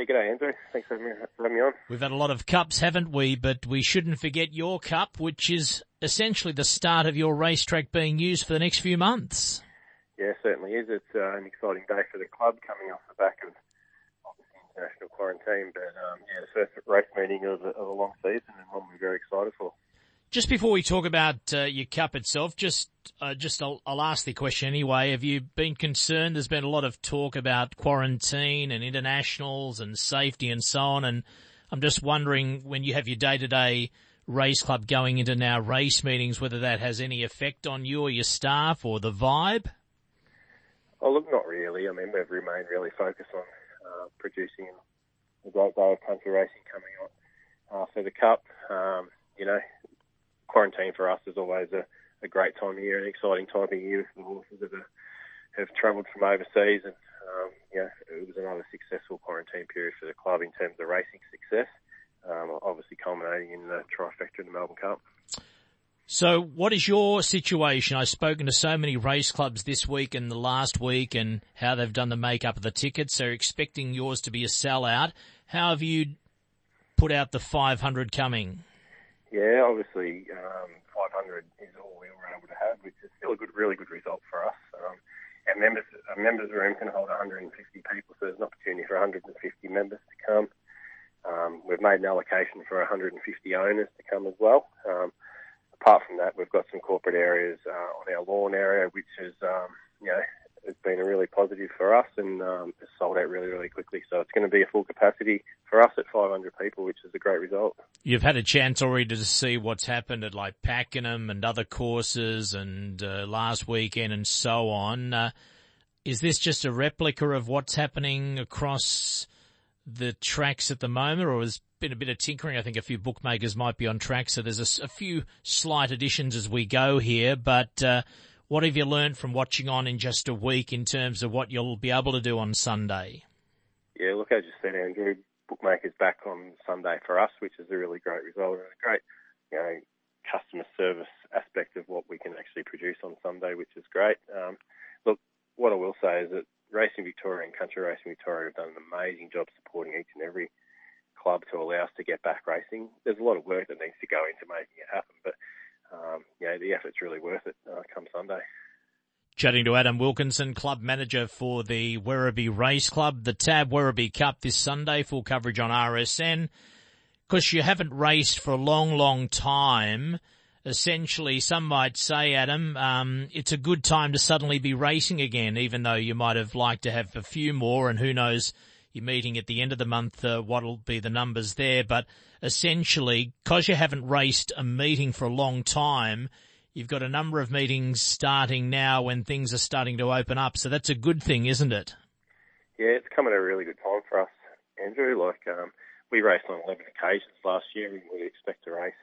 Yeah, g'day Andrew. Thanks for having me on. We've had a lot of cups, haven't we? But we shouldn't forget your cup, which is essentially the start of your racetrack being used for the next few months. Yeah, certainly is. It's uh, an exciting day for the club coming off the back of obviously international quarantine, but um, yeah, the first race meeting of, of a long season and one we're very excited for. Just before we talk about uh, your cup itself, just uh, just I'll, I'll, ask the question anyway. Have you been concerned? There's been a lot of talk about quarantine and internationals and safety and so on. And I'm just wondering when you have your day-to-day race club going into now race meetings, whether that has any effect on you or your staff or the vibe. Oh, look, not really. I mean, we've remained really focused on uh, producing a great day of country racing coming on uh, for the cup. Um, you know, quarantine for us is always a, a great time of year, an exciting time of year for the horses that are, have travelled from overseas. And um, yeah, it was another successful quarantine period for the club in terms of racing success. Um, obviously culminating in the trifecta in the Melbourne Cup. So what is your situation? I've spoken to so many race clubs this week and the last week and how they've done the makeup of the tickets. They're expecting yours to be a sellout. How have you put out the 500 coming? Yeah, obviously, um, 500 is all we were able to have, which is still a good, really good result for us. Um, our members, our members room can hold 150 people, so there's an opportunity for 150 members to come. Um, we've made an allocation for 150 owners to come as well. Um, apart from that, we've got some corporate areas uh, on our lawn area, which is, um, you know, been a really positive for us and um, it's sold out really, really quickly. So it's going to be a full capacity for us at 500 people, which is a great result. You've had a chance already to see what's happened at like Pakenham and other courses and uh, last weekend and so on. Uh, is this just a replica of what's happening across the tracks at the moment or has been a bit of tinkering? I think a few bookmakers might be on track. So there's a, a few slight additions as we go here, but, uh, what have you learned from watching on in just a week in terms of what you'll be able to do on Sunday? Yeah, look, as you said, Andrew, bookmakers back on Sunday for us, which is a really great result and a great, you know, customer service aspect of what we can actually produce on Sunday, which is great. Um, look, what I will say is that Racing Victoria and Country Racing Victoria have done an amazing job supporting each and every club to allow us to get back racing. There's a lot of work that needs to go into making it happen, but um, the effort's really worth it uh, come Sunday. Chatting to Adam Wilkinson, club manager for the Werribee Race Club, the Tab Werribee Cup this Sunday, full coverage on RSN. Because you haven't raced for a long, long time, essentially some might say, Adam, um, it's a good time to suddenly be racing again, even though you might have liked to have a few more and who knows, you're meeting at the end of the month, uh, what'll be the numbers there, but essentially, because you haven't raced a meeting for a long time, you've got a number of meetings starting now when things are starting to open up. So that's a good thing, isn't it? Yeah, it's coming at a really good time for us, Andrew. Like, um, we raced on 11 occasions last year and we expect to race,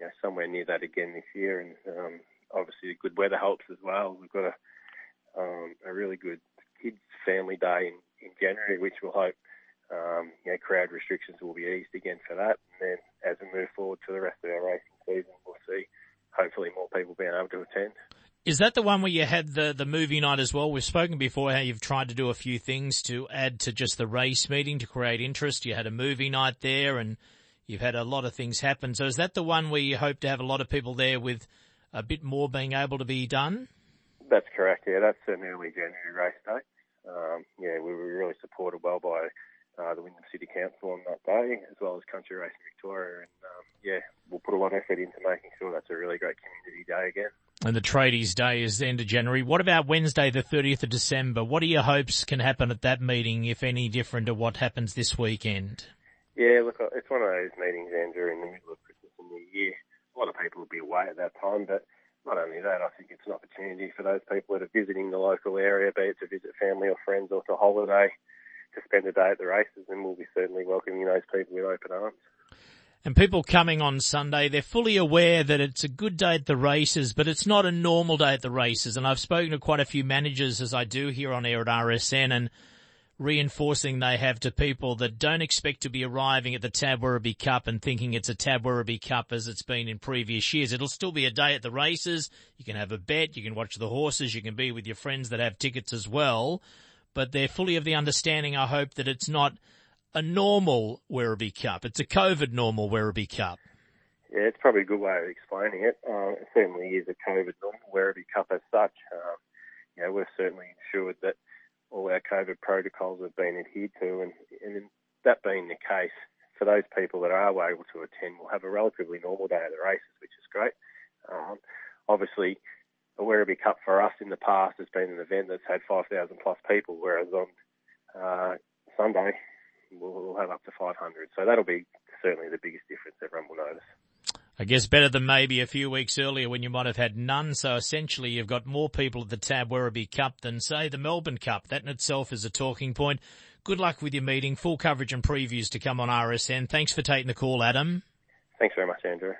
you know, somewhere near that again this year. And, um, obviously the good weather helps as well. We've got a, um, a really good kids family day in, in January, which we'll hope um, you know, crowd restrictions will be eased again for that. And then as we move forward to the rest of our racing season, we'll see hopefully more people being able to attend. Is that the one where you had the, the movie night as well? We've spoken before how you've tried to do a few things to add to just the race meeting to create interest. You had a movie night there and you've had a lot of things happen. So is that the one where you hope to have a lot of people there with a bit more being able to be done? That's correct. Yeah, that's an early January race day. Um, yeah, we were really supported well by uh, the Wyndham City Council on that day, as well as Country Racing Victoria. And um, yeah, we'll put a lot of effort into making sure that's a really great community day again. And the Tradies Day is the end of January. What about Wednesday, the 30th of December? What are your hopes can happen at that meeting, if any different to what happens this weekend? Yeah, look, it's one of those meetings, Andrew, in the middle of Christmas and New Year. A lot of people will be away at that time, but not only that, I think it's an opportunity for those people that are visiting the local area, be it to visit family or friends or to holiday, to spend a day at the races, and we'll be certainly welcoming those people with open arms. And people coming on Sunday, they're fully aware that it's a good day at the races, but it's not a normal day at the races. And I've spoken to quite a few managers as I do here on air at RSN and reinforcing they have to people that don't expect to be arriving at the Tab Werribee Cup and thinking it's a Tab Werribee Cup as it's been in previous years. It'll still be a day at the races. You can have a bet. You can watch the horses. You can be with your friends that have tickets as well but they're fully of the understanding, I hope, that it's not a normal Werribee Cup. It's a COVID normal Werribee Cup. Yeah, it's probably a good way of explaining it. Uh, it certainly is a COVID normal Werribee Cup as such. Um, you know, we've certainly ensured that all our COVID protocols have been adhered to, and, and that being the case, for those people that are able to attend, we'll have a relatively normal day at the races, which is great. Um, obviously, a Werribee Cup for us in the past has been an event that's had 5,000 plus people, whereas on uh, Sunday we'll, we'll have up to 500. So that'll be certainly the biggest difference everyone will notice. I guess better than maybe a few weeks earlier when you might have had none. So essentially you've got more people at the Tab Werribee Cup than say the Melbourne Cup. That in itself is a talking point. Good luck with your meeting. Full coverage and previews to come on RSN. Thanks for taking the call, Adam. Thanks very much, Andrew.